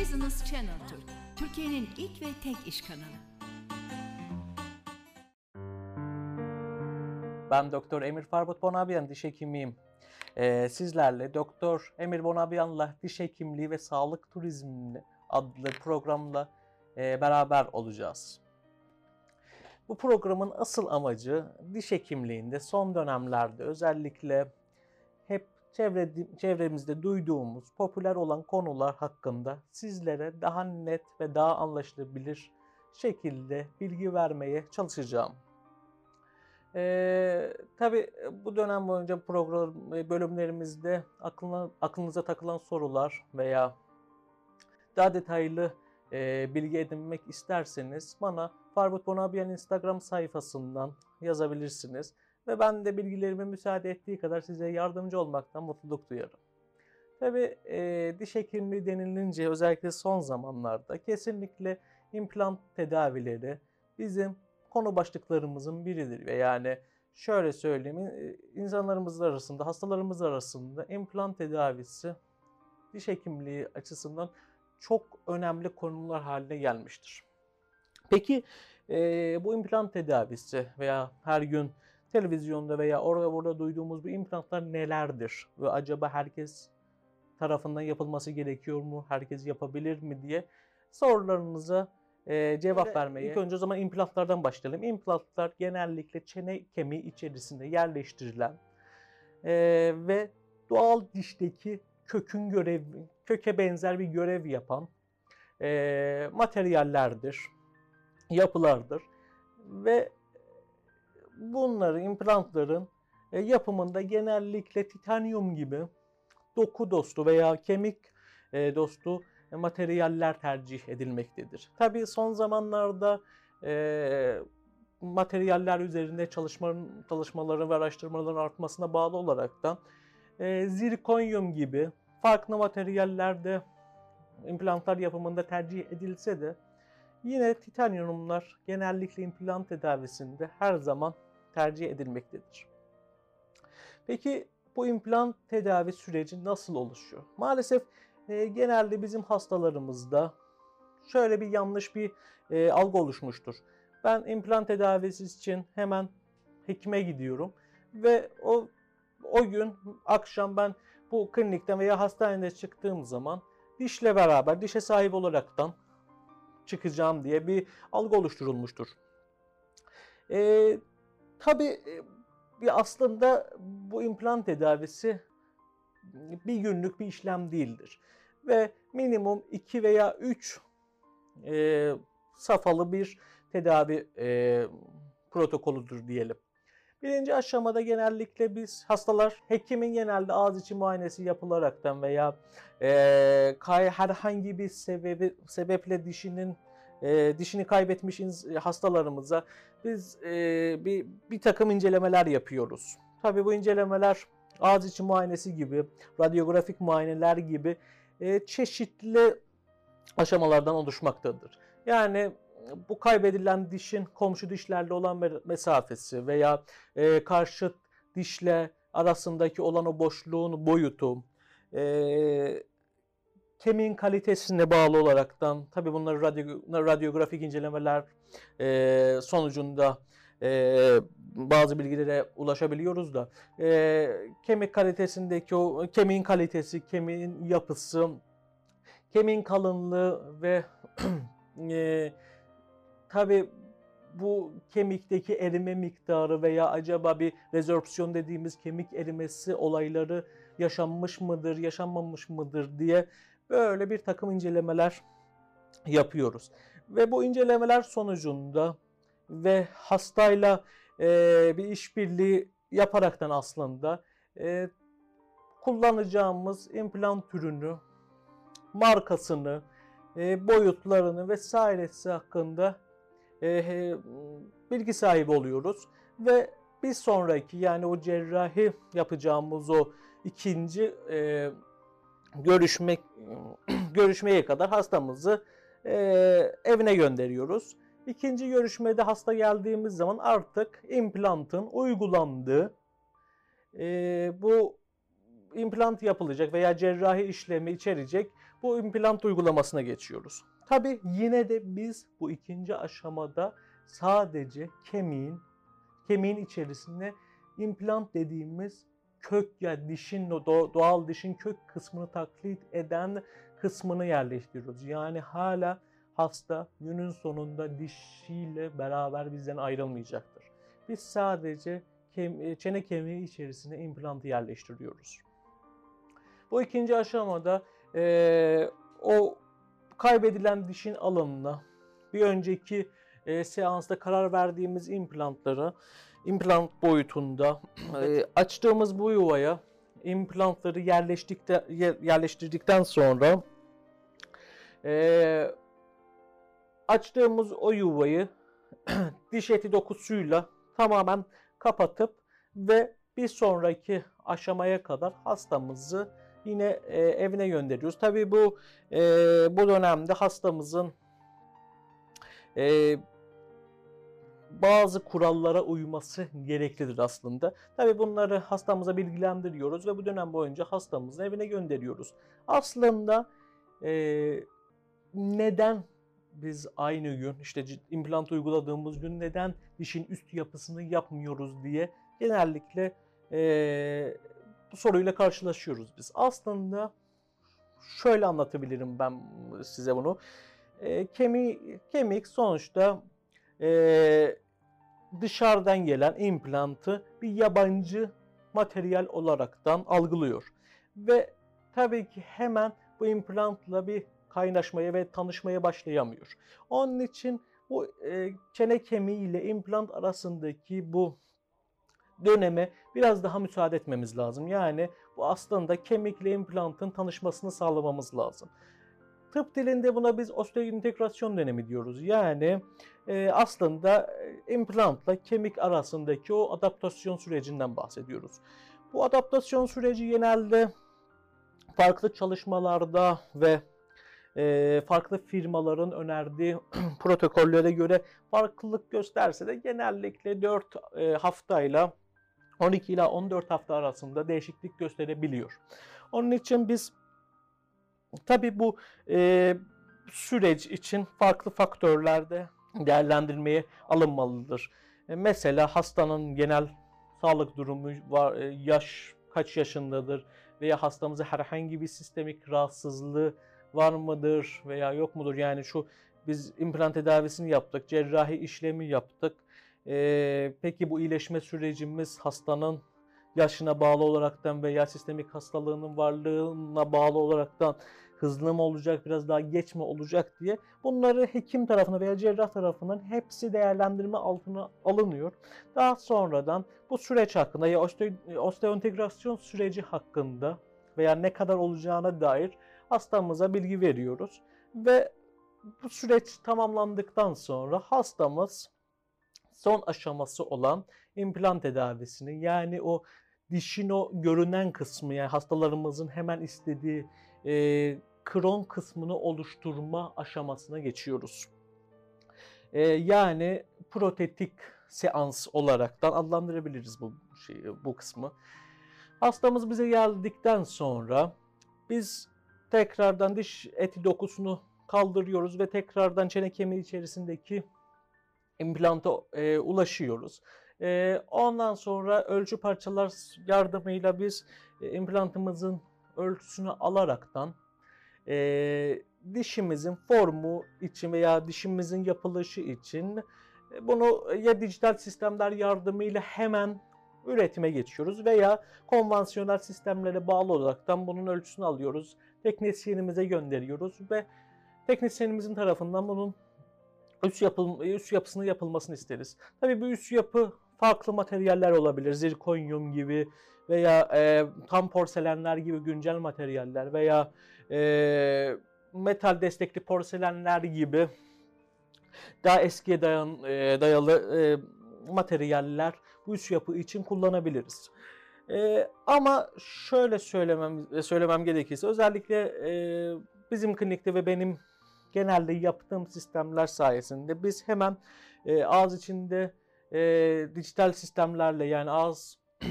Business Channel Türk, Türkiye'nin ilk ve tek iş kanalı. Ben Doktor Emir Farbut Bonabiyan, diş hekimiyim. Ee, sizlerle Doktor Emir Bonabiyan'la diş hekimliği ve sağlık turizmi adlı programla e, beraber olacağız. Bu programın asıl amacı diş hekimliğinde son dönemlerde özellikle çevre, çevremizde duyduğumuz popüler olan konular hakkında sizlere daha net ve daha anlaşılabilir şekilde bilgi vermeye çalışacağım. Ee, tabii bu dönem boyunca program bölümlerimizde aklına, aklınıza takılan sorular veya daha detaylı e, bilgi edinmek isterseniz bana Farbut Bonabiyan Instagram sayfasından yazabilirsiniz. Ve ben de bilgilerime müsaade ettiği kadar size yardımcı olmaktan mutluluk duyarım. Tabi e, diş hekimliği denilince özellikle son zamanlarda kesinlikle implant tedavileri bizim konu başlıklarımızın biridir. Ve yani şöyle söyleyeyim insanlarımız arasında, hastalarımız arasında implant tedavisi diş hekimliği açısından çok önemli konular haline gelmiştir. Peki e, bu implant tedavisi veya her gün televizyonda veya orada burada duyduğumuz bu implantlar nelerdir? Ve acaba herkes tarafından yapılması gerekiyor mu? Herkes yapabilir mi diye sorularınıza e, cevap Böyle vermeye. İlk önce o zaman implantlardan başlayalım. İmplantlar genellikle çene kemiği içerisinde yerleştirilen e, ve doğal dişteki kökün görevi, köke benzer bir görev yapan e, materyallerdir, yapılardır ve bunların, implantların e, yapımında genellikle titanyum gibi doku dostu veya kemik e, dostu e, materyaller tercih edilmektedir. Tabii son zamanlarda e, materyaller üzerinde çalışma, çalışmaları ve araştırmaların artmasına bağlı olaraktan e, zirkonyum gibi farklı materyallerde implantlar yapımında tercih edilse de yine titanyumlar genellikle implant tedavisinde her zaman tercih edilmektedir. Peki bu implant tedavi süreci nasıl oluşuyor? Maalesef e, genelde bizim hastalarımızda şöyle bir yanlış bir e, algı oluşmuştur. Ben implant tedavisi için hemen hekime gidiyorum ve o o gün akşam ben bu klinikten veya hastanede çıktığım zaman dişle beraber dişe sahip olaraktan çıkacağım diye bir algı oluşturulmuştur. Ee, tabii bir aslında bu implant tedavisi bir günlük bir işlem değildir. Ve minimum 2 veya 3 e, safhalı bir tedavi e, protokolüdür diyelim. Birinci aşamada genellikle biz hastalar hekimin genelde ağız içi muayenesi yapılaraktan veya e, herhangi bir sebebi sebeple dişinin e, dişini kaybetmiş hastalarımıza biz e, bir, bir takım incelemeler yapıyoruz. Tabii bu incelemeler ağız içi muayenesi gibi, radyografik muayeneler gibi e, çeşitli aşamalardan oluşmaktadır. Yani bu kaybedilen dişin komşu dişlerle olan mesafesi veya e, karşıt dişle arasındaki olan o boşluğun boyutu, e, kemiğin kalitesine bağlı olaraktan tabi bunları radyo, radyografik incelemeler e, sonucunda e, bazı bilgilere ulaşabiliyoruz da. E, kemik kalitesindeki o kemiğin kalitesi, kemiğin yapısı, kemiğin kalınlığı ve e, tabi bu kemikteki erime miktarı veya acaba bir rezorpsiyon dediğimiz kemik erimesi olayları yaşanmış mıdır, yaşanmamış mıdır diye böyle bir takım incelemeler yapıyoruz. Ve bu incelemeler sonucunda ve hastayla e, bir işbirliği yaparaktan aslında e, kullanacağımız implant türünü, markasını, e, boyutlarını vesairesi hakkında e, bilgi sahibi oluyoruz ve bir sonraki yani o cerrahi yapacağımız o ikinci e, görüşmek görüşmeye kadar hastamızı e, evine gönderiyoruz. İkinci görüşmede hasta geldiğimiz zaman artık implantın uygulandığı e, bu implant yapılacak veya cerrahi işlemi içerecek bu implant uygulamasına geçiyoruz. Tabi yine de biz bu ikinci aşamada sadece kemiğin kemiğin içerisine implant dediğimiz kök ya dişin doğal dişin kök kısmını taklit eden kısmını yerleştiriyoruz. Yani hala hasta günün sonunda dişiyle beraber bizden ayrılmayacaktır. Biz sadece kem çene kemiği içerisine implantı yerleştiriyoruz. Bu ikinci aşamada e, o kaybedilen dişin alımına bir önceki e, seansta karar verdiğimiz implantları implant boyutunda e, açtığımız bu yuvaya implantları yerleştikte, yerleştirdikten sonra e, açtığımız o yuvayı diş eti dokusuyla tamamen kapatıp ve bir sonraki aşamaya kadar hastamızı yine e, evine gönderiyoruz. Tabii bu e, bu dönemde hastamızın e, bazı kurallara uyması gereklidir aslında. Tabii bunları hastamıza bilgilendiriyoruz ve bu dönem boyunca hastamızın evine gönderiyoruz. Aslında e, neden biz aynı gün işte implant uyguladığımız gün neden dişin üst yapısını yapmıyoruz diye genellikle e, bu soruyla karşılaşıyoruz biz. Aslında şöyle anlatabilirim ben size bunu. E, kemik, kemik sonuçta e, dışarıdan gelen implantı bir yabancı materyal olaraktan algılıyor. Ve tabii ki hemen bu implantla bir kaynaşmaya ve tanışmaya başlayamıyor. Onun için bu e, çene kemiği ile implant arasındaki bu döneme biraz daha müsaade etmemiz lazım. Yani bu aslında kemikle implantın tanışmasını sağlamamız lazım. Tıp dilinde buna biz osteointegrasyon dönemi diyoruz. Yani e, aslında e, implantla kemik arasındaki o adaptasyon sürecinden bahsediyoruz. Bu adaptasyon süreci genelde farklı çalışmalarda ve e, farklı firmaların önerdiği protokollere göre farklılık gösterse de genellikle 4 e, haftayla 12 ila 14 hafta arasında değişiklik gösterebiliyor. Onun için biz tabi bu e, süreç için farklı faktörlerde değerlendirmeye alınmalıdır. E, mesela hastanın genel sağlık durumu, var, e, yaş kaç yaşındadır veya hastamıza herhangi bir sistemik rahatsızlığı var mıdır veya yok mudur? Yani şu biz implant tedavisini yaptık, cerrahi işlemi yaptık. Ee, peki bu iyileşme sürecimiz hastanın yaşına bağlı olaraktan veya sistemik hastalığının varlığına bağlı olaraktan hızlı mı olacak, biraz daha geç mi olacak diye bunları hekim tarafına veya cerrah tarafından hepsi değerlendirme altına alınıyor. Daha sonradan bu süreç hakkında ya osteointegrasyon süreci hakkında veya ne kadar olacağına dair hastamıza bilgi veriyoruz ve bu süreç tamamlandıktan sonra hastamız son aşaması olan implant tedavisini yani o dişin o görünen kısmı yani hastalarımızın hemen istediği e, kron kısmını oluşturma aşamasına geçiyoruz. E, yani protetik seans olaraktan adlandırabiliriz bu şeyi, bu kısmı. Hastamız bize geldikten sonra biz tekrardan diş eti dokusunu kaldırıyoruz ve tekrardan çene kemiği içerisindeki implanta e, ulaşıyoruz. E, ondan sonra ölçü parçalar yardımıyla biz e, implantımızın ölçüsünü alaraktan e, dişimizin formu için veya dişimizin yapılışı için e, bunu ya dijital sistemler yardımıyla hemen üretime geçiyoruz veya konvansiyonel sistemlere bağlı olaraktan bunun ölçüsünü alıyoruz. Teknisyenimize gönderiyoruz ve teknisyenimizin tarafından bunun üst, yapıl, üst yapısını yapılmasını isteriz. Tabii bu üst yapı farklı materyaller olabilir. Zirkonyum gibi veya e, tam porselenler gibi güncel materyaller veya e, metal destekli porselenler gibi daha eskiye dayan, e, dayalı e, materyaller bu üst yapı için kullanabiliriz. E, ama şöyle söylemem söylemem gerekirse özellikle e, bizim klinikte ve benim genelde yaptığım sistemler sayesinde biz hemen e, ağız içinde e, dijital sistemlerle yani ağız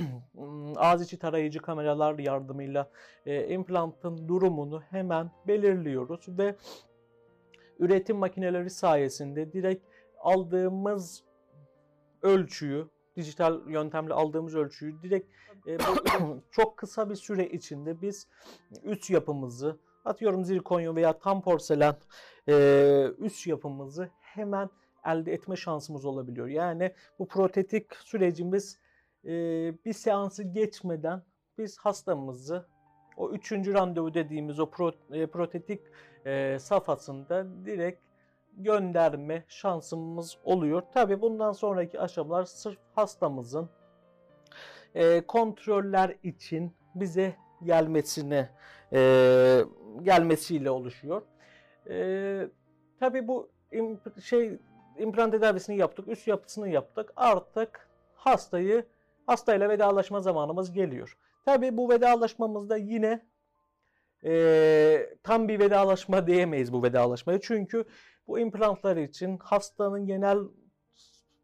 ağız içi tarayıcı kameralar yardımıyla e, implantın durumunu hemen belirliyoruz ve üretim makineleri sayesinde direkt aldığımız ölçüyü, dijital yöntemle aldığımız ölçüyü direkt e, çok kısa bir süre içinde biz üst yapımızı, atıyorum zirkonyum veya tam porselen e, üst yapımızı hemen elde etme şansımız olabiliyor. Yani bu protetik sürecimiz e, bir seansı geçmeden biz hastamızı o üçüncü randevu dediğimiz o e, protetik e, safhasında direkt gönderme şansımız oluyor. Tabi bundan sonraki aşamalar sırf hastamızın e, kontroller için bize gelmesine e, gelmesiyle oluşuyor. E, Tabi bu şey implant tedavisini yaptık, üst yapısını yaptık. Artık hastayı hastayla vedalaşma zamanımız geliyor. Tabi bu vedalaşmamızda yine e, tam bir vedalaşma diyemeyiz bu vedalaşmaya. Çünkü bu implantlar için hastanın genel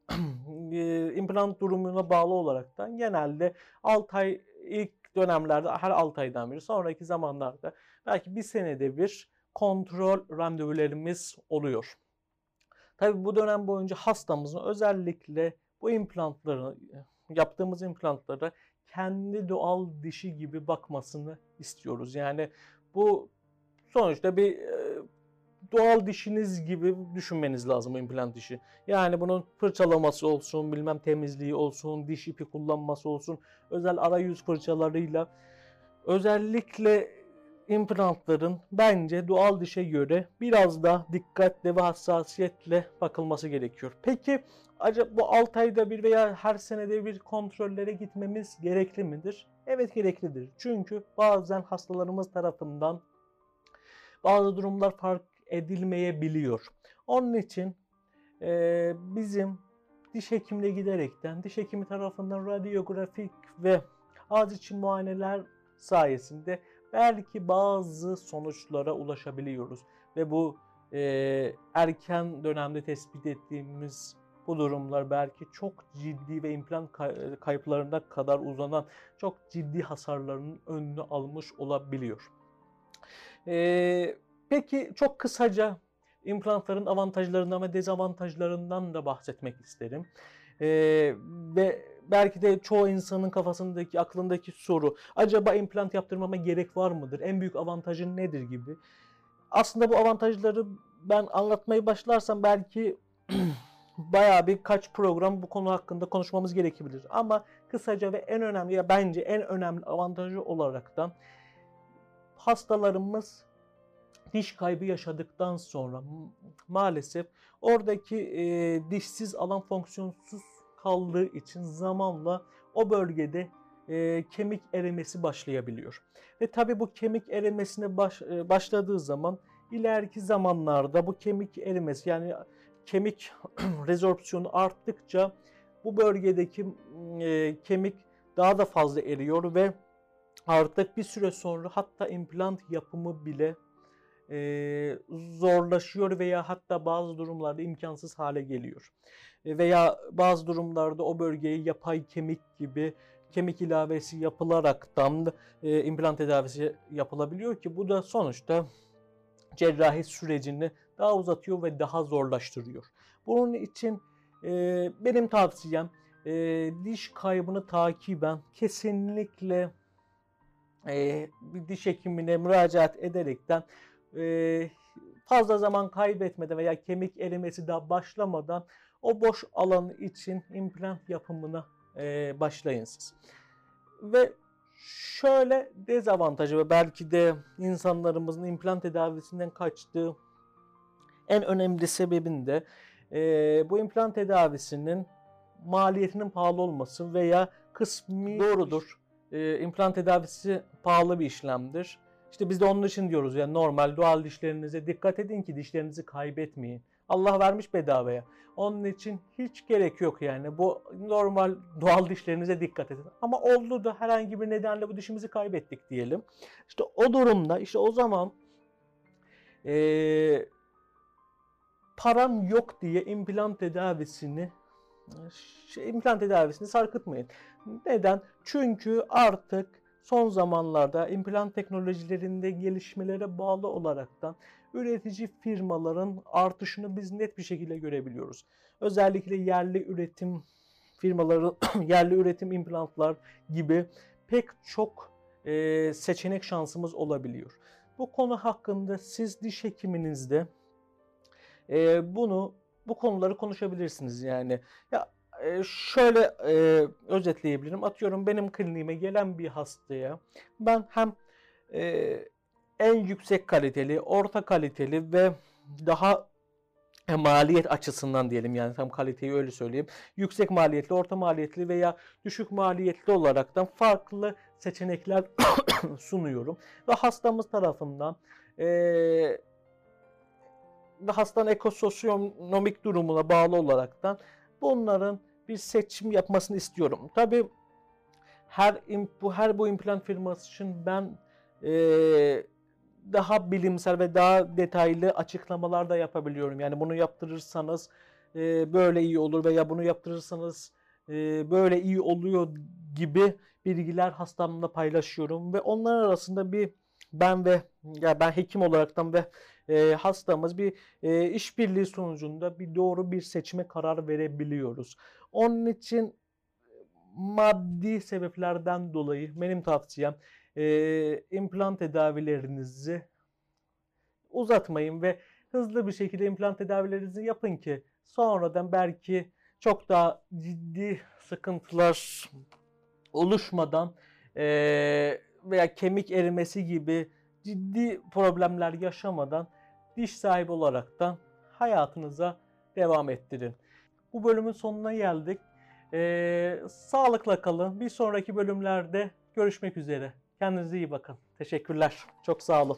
e, implant durumuna bağlı olaraktan genelde 6 ay ilk dönemlerde her 6 aydan biri sonraki zamanlarda belki bir senede bir kontrol randevularımız oluyor. Tabi bu dönem boyunca hastamızın özellikle bu implantları yaptığımız implantlara kendi doğal dişi gibi bakmasını istiyoruz. Yani bu sonuçta bir doğal dişiniz gibi düşünmeniz lazım implant dişi. Yani bunun fırçalaması olsun, bilmem temizliği olsun, diş ipi kullanması olsun, özel arayüz fırçalarıyla özellikle implantların bence doğal dişe göre biraz da dikkatle ve hassasiyetle bakılması gerekiyor. Peki acaba bu 6 ayda bir veya her senede bir kontrollere gitmemiz gerekli midir? Evet gereklidir. Çünkü bazen hastalarımız tarafından bazı durumlar fark edilmeyebiliyor. Onun için e, bizim diş hekimine giderekten diş hekimi tarafından radyografik ve ağız için muayeneler sayesinde belki bazı sonuçlara ulaşabiliyoruz. Ve bu e, erken dönemde tespit ettiğimiz bu durumlar belki çok ciddi ve implant kayıplarına kadar uzanan çok ciddi hasarların önünü almış olabiliyor. Ee, peki çok kısaca implantların avantajlarından ve dezavantajlarından da bahsetmek isterim. Ee, ve belki de çoğu insanın kafasındaki, aklındaki soru acaba implant yaptırmama gerek var mıdır? En büyük avantajı nedir gibi. Aslında bu avantajları ben anlatmayı başlarsam belki bayağı birkaç program bu konu hakkında konuşmamız gerekebilir. Ama kısaca ve en önemli ya bence en önemli avantajı olaraktan hastalarımız diş kaybı yaşadıktan sonra maalesef oradaki e, dişsiz alan fonksiyonsuz kaldığı için zamanla o bölgede e, kemik erimesi başlayabiliyor. Ve tabi bu kemik erimesine baş, e, başladığı zaman ileriki zamanlarda bu kemik erimesi yani kemik rezorpsiyonu arttıkça bu bölgedeki e, kemik daha da fazla eriyor ve artık bir süre sonra hatta implant yapımı bile e, zorlaşıyor veya hatta bazı durumlarda imkansız hale geliyor. E, veya bazı durumlarda o bölgeye yapay kemik gibi kemik ilavesi yapılaraktan e, implant tedavisi yapılabiliyor ki bu da sonuçta cerrahi sürecini daha uzatıyor ve daha zorlaştırıyor. Bunun için e, benim tavsiyem e, diş kaybını takiben kesinlikle e, bir diş hekimine müracaat ederekten e, fazla zaman kaybetmeden veya kemik erimesi daha başlamadan o boş alan için implant yapımına e, başlayın siz. Ve şöyle dezavantajı ve belki de insanlarımızın implant tedavisinden kaçtığı en önemli sebebinde e, bu implant tedavisinin maliyetinin pahalı olması veya kısmi doğrudur. E, implant tedavisi pahalı bir işlemdir. İşte biz de onun için diyoruz yani normal doğal dişlerinize dikkat edin ki dişlerinizi kaybetmeyin. Allah vermiş bedavaya. Onun için hiç gerek yok yani. Bu normal doğal dişlerinize dikkat edin. Ama oldu da herhangi bir nedenle bu dişimizi kaybettik diyelim. İşte o durumda işte o zaman ee, param yok diye implant tedavisini şey, implant tedavisini sarkıtmayın. Neden? Çünkü artık son zamanlarda implant teknolojilerinde gelişmelere bağlı olaraktan üretici firmaların artışını biz net bir şekilde görebiliyoruz. Özellikle yerli üretim firmaları, yerli üretim implantlar gibi pek çok e, seçenek şansımız olabiliyor. Bu konu hakkında siz diş hekiminizde e, bunu bu konuları konuşabilirsiniz yani. Ya şöyle e, özetleyebilirim. Atıyorum benim kliniğime gelen bir hastaya ben hem e, en yüksek kaliteli, orta kaliteli ve daha e, maliyet açısından diyelim yani tam kaliteyi öyle söyleyeyim. Yüksek maliyetli, orta maliyetli veya düşük maliyetli olaraktan farklı seçenekler sunuyorum. Ve hastamız tarafından e, ve hastanın ekososyonomik durumuna bağlı olaraktan bunların bir seçim yapmasını istiyorum. Tabi her bu her bu implant firması için ben e, daha bilimsel ve daha detaylı açıklamalar da yapabiliyorum. Yani bunu yaptırırsanız e, böyle iyi olur veya bunu yaptırırsanız e, böyle iyi oluyor gibi bilgiler hastamla paylaşıyorum ve onlar arasında bir ben ve ya ben hekim olaraktan ve e, hastamız bir e, işbirliği sonucunda bir doğru bir seçime karar verebiliyoruz. Onun için maddi sebeplerden dolayı benim tavsiyem e, implant tedavilerinizi uzatmayın ve hızlı bir şekilde implant tedavilerinizi yapın ki sonradan belki çok daha ciddi sıkıntılar oluşmadan e, veya kemik erimesi gibi ciddi problemler yaşamadan diş sahibi olaraktan hayatınıza devam ettirin. Bu bölümün sonuna geldik. Ee, sağlıkla kalın. Bir sonraki bölümlerde görüşmek üzere. Kendinize iyi bakın. Teşekkürler. Çok sağ olun.